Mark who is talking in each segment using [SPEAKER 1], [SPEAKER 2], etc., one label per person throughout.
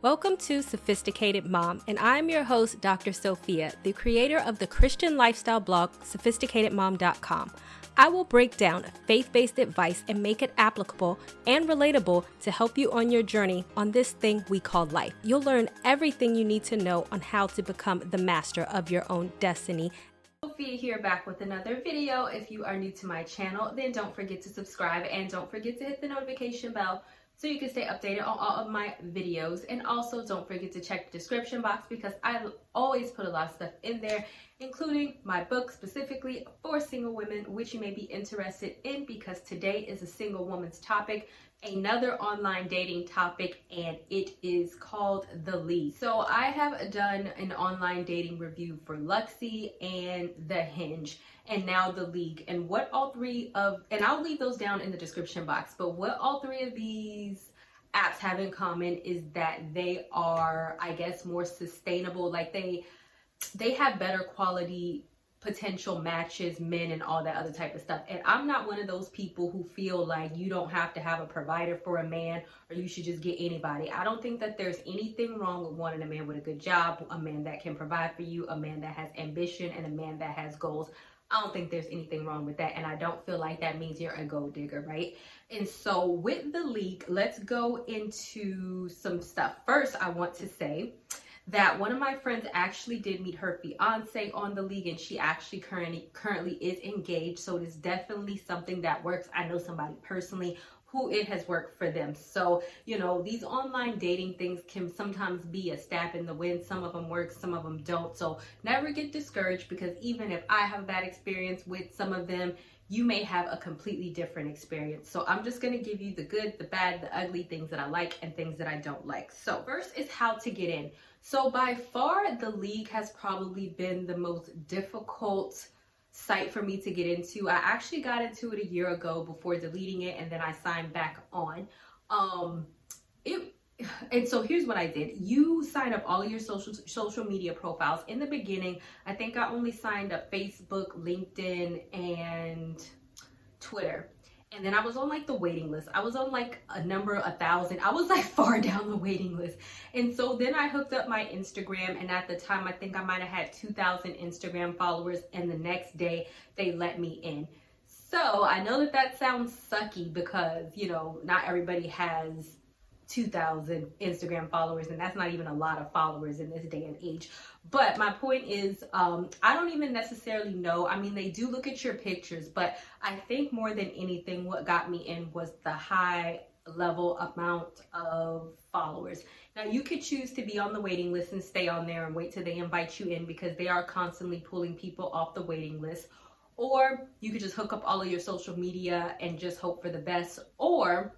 [SPEAKER 1] Welcome to Sophisticated Mom, and I'm your host, Dr. Sophia, the creator of the Christian lifestyle blog, sophisticatedmom.com. I will break down faith based advice and make it applicable and relatable to help you on your journey on this thing we call life. You'll learn everything you need to know on how to become the master of your own destiny. Sophia here back with another video. If you are new to my channel, then don't forget to subscribe and don't forget to hit the notification bell so you can stay updated on all of my videos. And also don't forget to check the description box because I always put a lot of stuff in there, including my book specifically for single women, which you may be interested in because today is a single woman's topic another online dating topic and it is called The League. So I have done an online dating review for Luxy and The Hinge and now The League and what all three of and I'll leave those down in the description box but what all three of these apps have in common is that they are I guess more sustainable like they they have better quality potential matches, men, and all that other type of stuff. And I'm not one of those people who feel like you don't have to have a provider for a man or you should just get anybody. I don't think that there's anything wrong with wanting a man with a good job, a man that can provide for you, a man that has ambition, and a man that has goals. I don't think there's anything wrong with that. And I don't feel like that means you're a gold digger, right? And so with the league, let's go into some stuff. First, I want to say, that one of my friends actually did meet her fiance on the league and she actually currently currently is engaged so it is definitely something that works i know somebody personally who it has worked for them so you know these online dating things can sometimes be a stab in the wind some of them work some of them don't so never get discouraged because even if i have a bad experience with some of them you may have a completely different experience. So I'm just gonna give you the good, the bad, the ugly things that I like and things that I don't like. So first is how to get in. So by far, the league has probably been the most difficult site for me to get into. I actually got into it a year ago before deleting it and then I signed back on. Um, it and so here's what I did. You sign up all your social social media profiles. In the beginning, I think I only signed up Facebook, LinkedIn, and Twitter and then I was on like the waiting list. I was on like a number, a thousand. I was like far down the waiting list. And so then I hooked up my Instagram, and at the time, I think I might have had 2,000 Instagram followers, and the next day they let me in. So I know that that sounds sucky because, you know, not everybody has 2,000 Instagram followers, and that's not even a lot of followers in this day and age. But my point is, um, I don't even necessarily know. I mean, they do look at your pictures, but I think more than anything, what got me in was the high level amount of followers. Now, you could choose to be on the waiting list and stay on there and wait till they invite you in because they are constantly pulling people off the waiting list. Or you could just hook up all of your social media and just hope for the best. Or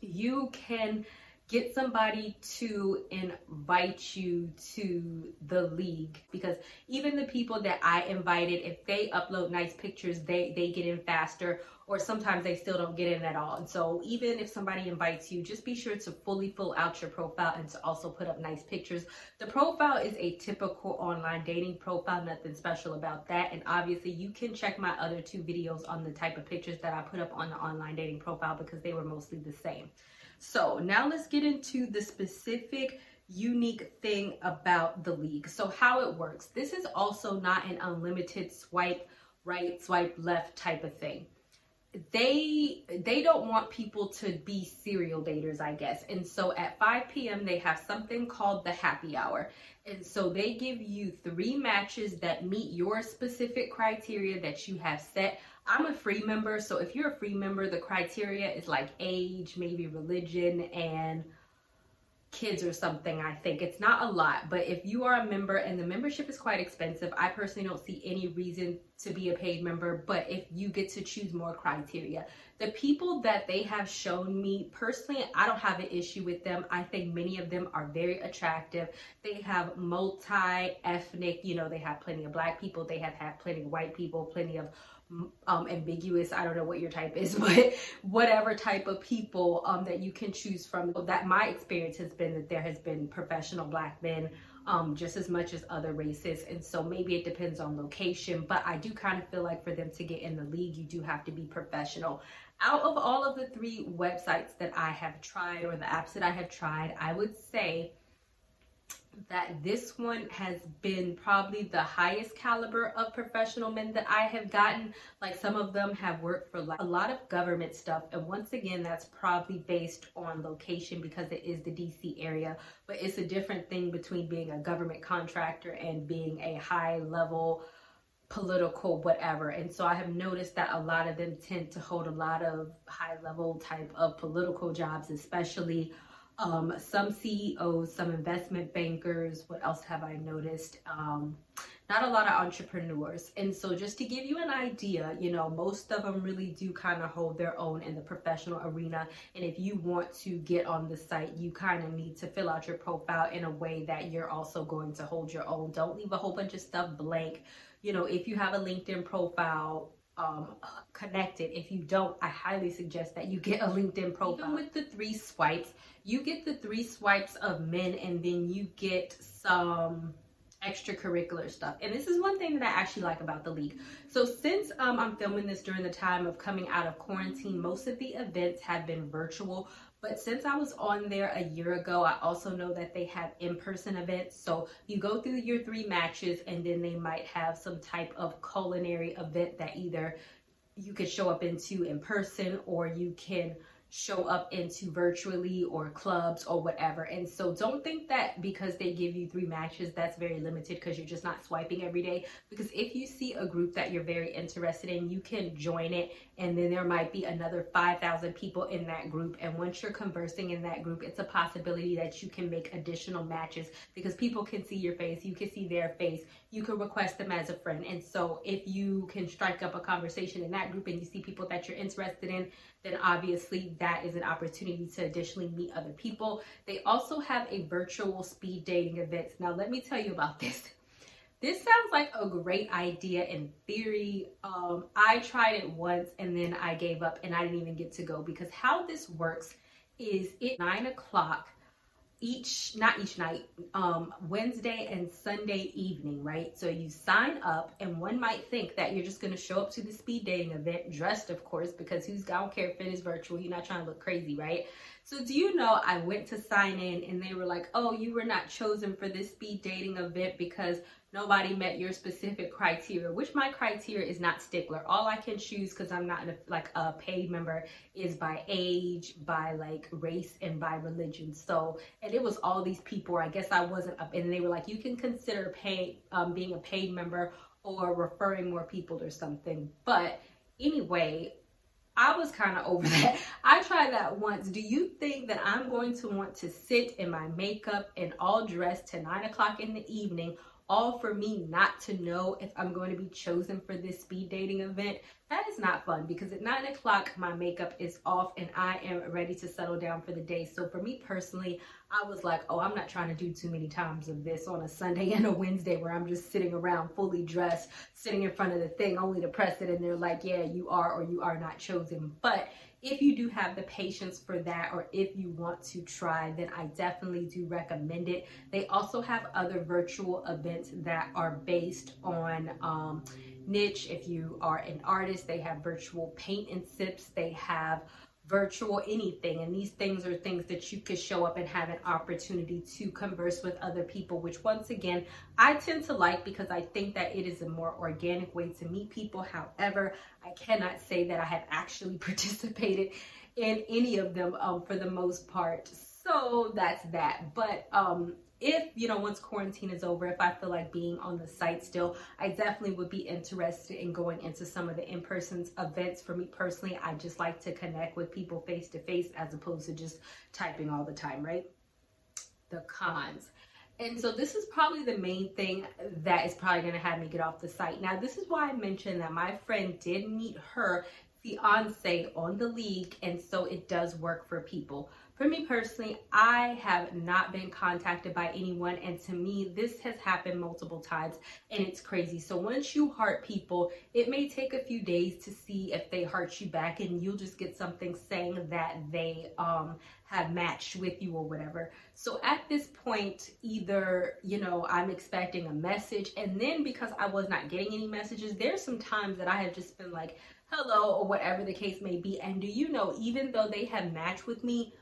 [SPEAKER 1] you can get somebody to invite you to the league because even the people that I invited, if they upload nice pictures, they, they get in faster or sometimes they still don't get in at all. And so even if somebody invites you, just be sure to fully fill out your profile and to also put up nice pictures. The profile is a typical online dating profile, nothing special about that. And obviously you can check my other two videos on the type of pictures that I put up on the online dating profile because they were mostly the same. So now let's get into the specific unique thing about the league. So how it works. This is also not an unlimited swipe right, swipe left type of thing. They they don't want people to be serial daters, I guess. And so at 5 p.m. they have something called the happy hour. And so they give you three matches that meet your specific criteria that you have set. I'm a free member, so if you're a free member, the criteria is like age, maybe religion, and kids or something, I think. It's not a lot, but if you are a member and the membership is quite expensive, I personally don't see any reason to be a paid member, but if you get to choose more criteria. The people that they have shown me, personally, I don't have an issue with them. I think many of them are very attractive. They have multi-ethnic, you know, they have plenty of black people, they have had plenty of white people, plenty of um, ambiguous. I don't know what your type is, but whatever type of people um, that you can choose from. That my experience has been that there has been professional black men um, just as much as other races. And so maybe it depends on location, but I do kind of feel like for them to get in the league, you do have to be professional. Out of all of the three websites that I have tried or the apps that I have tried, I would say that this one has been probably the highest caliber of professional men that I have gotten. Like some of them have worked for a lot of government stuff. And once again, that's probably based on location because it is the DC area. But it's a different thing between being a government contractor and being a high level political whatever and so i have noticed that a lot of them tend to hold a lot of high level type of political jobs especially um, some CEOs, some investment bankers. What else have I noticed? Um, not a lot of entrepreneurs. And so, just to give you an idea, you know, most of them really do kind of hold their own in the professional arena. And if you want to get on the site, you kind of need to fill out your profile in a way that you're also going to hold your own. Don't leave a whole bunch of stuff blank. You know, if you have a LinkedIn profile, um, connected. If you don't, I highly suggest that you get a LinkedIn profile. Even with the three swipes, you get the three swipes of men and then you get some extracurricular stuff. And this is one thing that I actually like about the league. So since um, I'm filming this during the time of coming out of quarantine, most of the events have been virtual. But since I was on there a year ago, I also know that they have in-person events. So you go through your three matches and then they might have some type of culinary event that either you could show up into in person or you can show up into virtually or clubs or whatever. And so don't think that because they give you three matches, that's very limited because you're just not swiping every day. Because if you see a group that you're very interested in, you can join it and then there might be another 5,000 people in that group. And once you're conversing in that group, it's a possibility that you can make additional matches because people can see your face, you can see their face, you can request them as a friend. And so if you can strike up a conversation in that group and you see people that you're interested in, then obviously that is an opportunity to additionally meet other people. They also have a virtual speed dating event. Now, let me tell you about this. This sounds like a great idea in theory. Um, I tried it once and then I gave up and I didn't even get to go because how this works is it nine o'clock each not each night um wednesday and sunday evening right so you sign up and one might think that you're just going to show up to the speed dating event dressed of course because who's I don't care if it is virtual you're not trying to look crazy right so do you know i went to sign in and they were like oh you were not chosen for this speed dating event because nobody met your specific criteria, which my criteria is not stickler. All I can choose because I'm not a, like a paid member is by age, by like race, and by religion. So, and it was all these people. I guess I wasn't up, and they were like, you can consider pay um, being a paid member or referring more people or something. But anyway, I was kind of over that. I tried that once. Do you think that I'm going to want to sit in my makeup and all dressed to nine o'clock in the evening all for me not to know if I'm going to be chosen for this speed dating event, that is not fun because at nine o'clock my makeup is off and I am ready to settle down for the day. So for me personally, I was like, oh, I'm not trying to do too many times of this on a Sunday and a Wednesday where I'm just sitting around fully dressed, sitting in front of the thing only to press it and they're like, yeah, you are or you are not chosen. But if you do have the patience for that or if you want to try, then I definitely do recommend it. They also have other virtual events that are based on um, niche. If you are an artist, they have virtual paint and sips. They have virtual anything. And these things are things that you could show up and have an opportunity to converse with other people which once again i tend to like because i think that it is a more organic way to meet people. However i cannot say that i have actually participated in any of them um, for the most part so that's that. But um if you know once quarantine is over if i feel like being on the site still i definitely would be interested in going into some of the in-person events for me personally. I just like to connect with people face to face as opposed to just typing all the time right? The cons. And so this is probably the main thing that is probably going to have me get off the site. Now this is why i mentioned that my friend did meet her fiance on the league and so it does work for people for me personally, I have not been contacted by anyone, and to me, this has happened multiple times, and it's crazy. So once you heart people, it may take a few days to see if they heart you back, and you'll just get something saying that they um, have matched with you or whatever. So at this point, either, you know, I'm expecting a message, and then because I was not getting any messages, there's some times that I have just been like, hello, or whatever the case may be. And do you know, even though they have matched with me,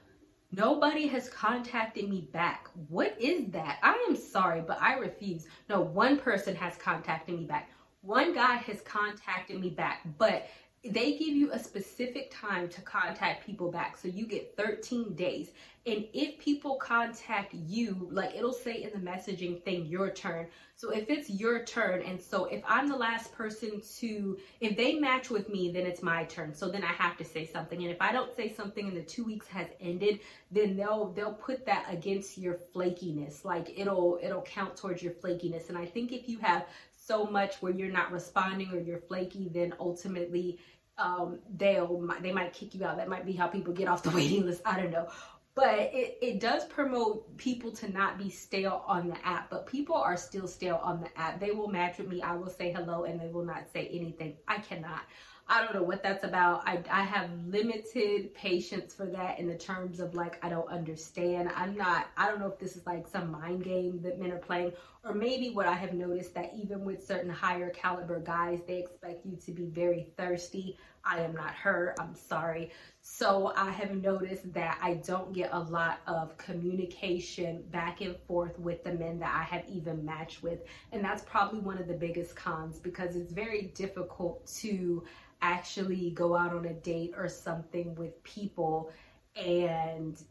[SPEAKER 1] Nobody has contacted me back. What is that? I am sorry, but I refuse. No, one person has contacted me back. One guy has contacted me back, but they give you a specific time to contact people back. So you get 13 days. And if people contact you, like it'll say in the messaging thing, your turn. So if it's your turn, and so if I'm the last person to, if they match with me, then it's my turn. So then I have to say something. And if I don't say something and the two weeks has ended, then they'll they'll put that against your flakiness. Like it'll it'll count towards your flakiness. And I think if you have so much where you're not responding or you're flaky, then ultimately um, they'll they might kick you out. That might be how people get off the waiting list. I don't know. But it, it does promote people to not be stale on the app, but people are still stale on the app. They will match with me. I will say hello and they will not say anything. I cannot. I don't know what that's about. I, I have limited patience for that in the terms of like, I don't understand. I'm not, I don't know if this is like some mind game that men are playing, or maybe what I have noticed that even with certain higher caliber guys, they expect you to be very thirsty. I am not her. I'm sorry. So I have noticed that I don't get a lot of communication back and forth with the men that I have even matched with. And that's probably one of the biggest cons because it's very difficult to actually go out on a date or something with people and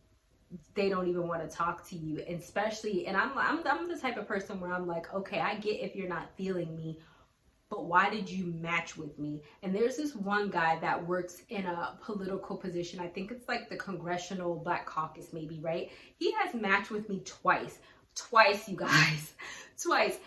[SPEAKER 1] they don't even want to talk to you and especially and I'm, I'm i'm the type of person where i'm like okay i get if you're not feeling me but why did you match with me? And there's this one guy that works in a political position i think it's like the congressional black caucus maybe right? He has matched with me twice. Twice you guys. Twice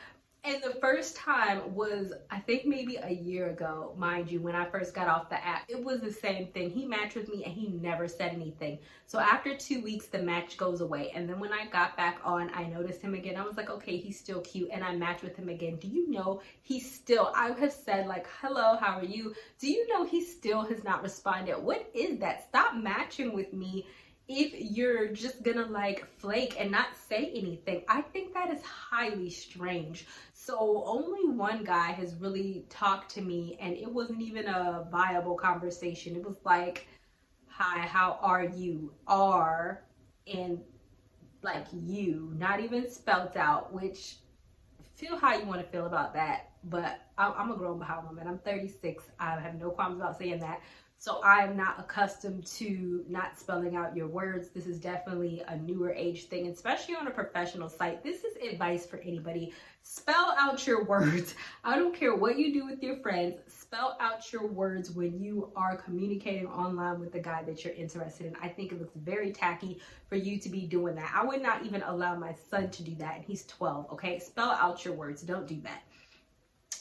[SPEAKER 1] and the first time was, I think maybe a year ago, mind you, when I first got off the app. It was the same thing. He matched with me and he never said anything. So after two weeks, the match goes away. And then when I got back on, I noticed him again. I was like, okay, he's still cute. And I matched with him again. Do you know he's still, I have said like, hello, how are you? Do you know he still has not responded? What is that? Stop matching with me if you're just gonna like flake and not say anything. I think that is highly strange. So only one guy has really talked to me and it wasn't even a viable conversation. It was like, hi, how are you? Are and like you, not even spelt out, which feel how you want to feel about that. But I'm a grown behind woman. I'm 36. I have no qualms about saying that. So I'm not accustomed to not spelling out your words. This is definitely a newer age thing, especially on a professional site. This is advice for anybody. Spell out your words. I don't care what you do with your friends. Spell out your words when you are communicating online with the guy that you're interested in. I think it looks very tacky for you to be doing that. I would not even allow my son to do that, and he's 12, okay? Spell out your words. Don't do that.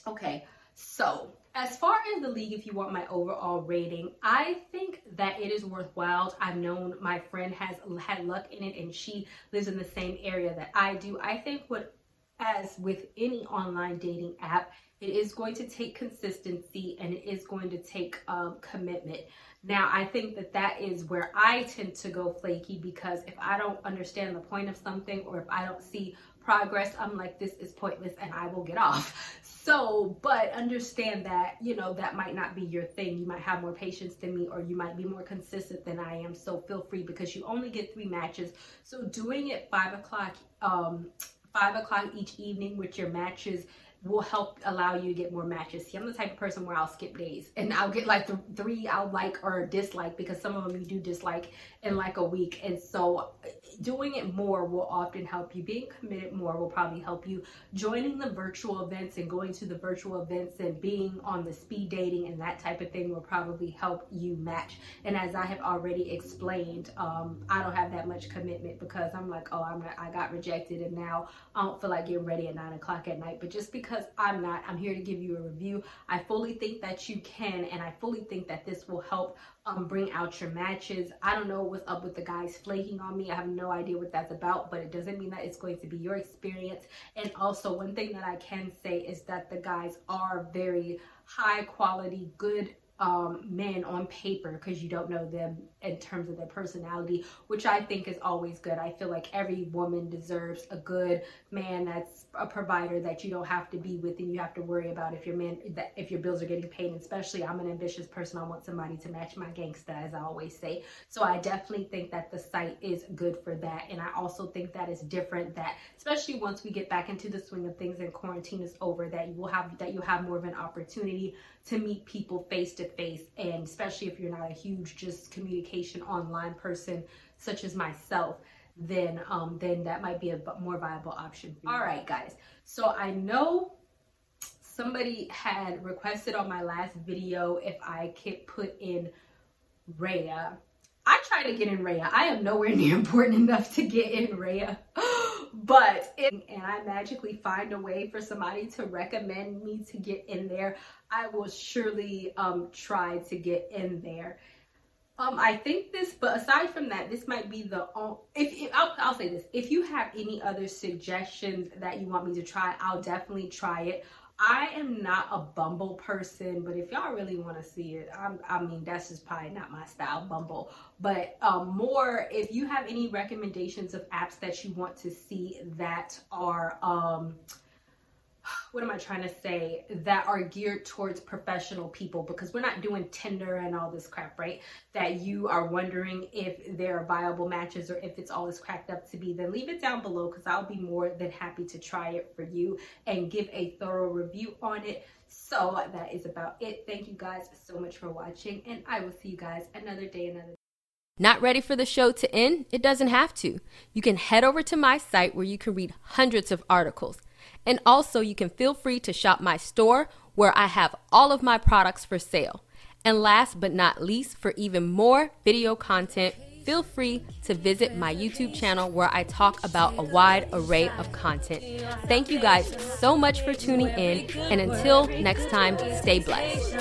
[SPEAKER 1] Okay, so as far as the league, if you want my overall rating, I think that it is worthwhile. I've known my friend has had luck in it and she lives in the same area that I do. I think what, as with any online dating app, it is going to take consistency and it is going to take um, commitment. Now, I think that that is where I tend to go flaky because if I don't understand the point of something or if I don't see progress, I'm like, this is pointless and I will get off. So, but understand that, you know, that might not be your thing. You might have more patience than me or you might be more consistent than I am. So feel free because you only get three matches. So doing it five o'clock, um, five o'clock each evening with your matches will help allow you to get more matches. See, I'm the type of person where I'll skip days and I'll get like the three I'll like or dislike because some of them you do dislike in like a week. And so doing it more will often help you. Being committed more will probably help you. Joining the virtual events and going to the virtual events and being on the speed dating and that type of thing will probably help you match. And as I have already explained, um, I don't have that much commitment because I'm like, oh, I'm I got rejected and now I don't feel like getting ready at nine o'clock at night. But just because because I'm not. I'm here to give you a review. I fully think that you can, and I fully think that this will help um, bring out your matches. I don't know what's up with the guys flaking on me. I have no idea what that's about, but it doesn't mean that it's going to be your experience. And also, one thing that I can say is that the guys are very high quality, good um, men on paper because you don't know them in terms of their personality, which I think is always good. I feel like every woman deserves a good man that's a provider that you don't have to be with and you have to worry about if your man that if your bills are getting paid. And especially, I'm an ambitious person. I want somebody to match my gangsta, as I always say. So I definitely think that the site is good for that. And I also think that is different. That especially once we get back into the swing of things and quarantine is over, that you will have that you have more of an opportunity to meet people face to face, and especially if you're not a huge just communication online person such as myself then um, then that might be a more viable option All right, guys. So I know somebody had requested on my last video if I could put in Raya. I try to get in Raya. I am nowhere near important enough to get in Raya. But and I magically find a way for somebody to recommend me to get in there, I will surely um, try to get in there. Um, I think this, but aside from that, this might be the if, if I'll, I'll say this: if you have any other suggestions that you want me to try, I'll definitely try it. I am not a Bumble person, but if y'all really want to see it, I'm, i mean, that's just probably not my style, Bumble. But um, more, if you have any recommendations of apps that you want to see that are um, what am I trying to say, that are geared towards professional people because we're not doing Tinder and all this crap, right? That you are wondering if there are viable matches or if it's all as cracked up to be, then leave it down below because I'll be more than happy to try it for you and give a thorough review on it. So that is about it. Thank you guys so much for watching, and I will see you guys another day, another
[SPEAKER 2] not ready for the show to end? It doesn't have to. You can head over to my site where you can read hundreds of articles. And also, you can feel free to shop my store where I have all of my products for sale. And last but not least, for even more video content, feel free to visit my YouTube channel where I talk about a wide array of content. Thank you guys so much for tuning in, and until next time, stay blessed.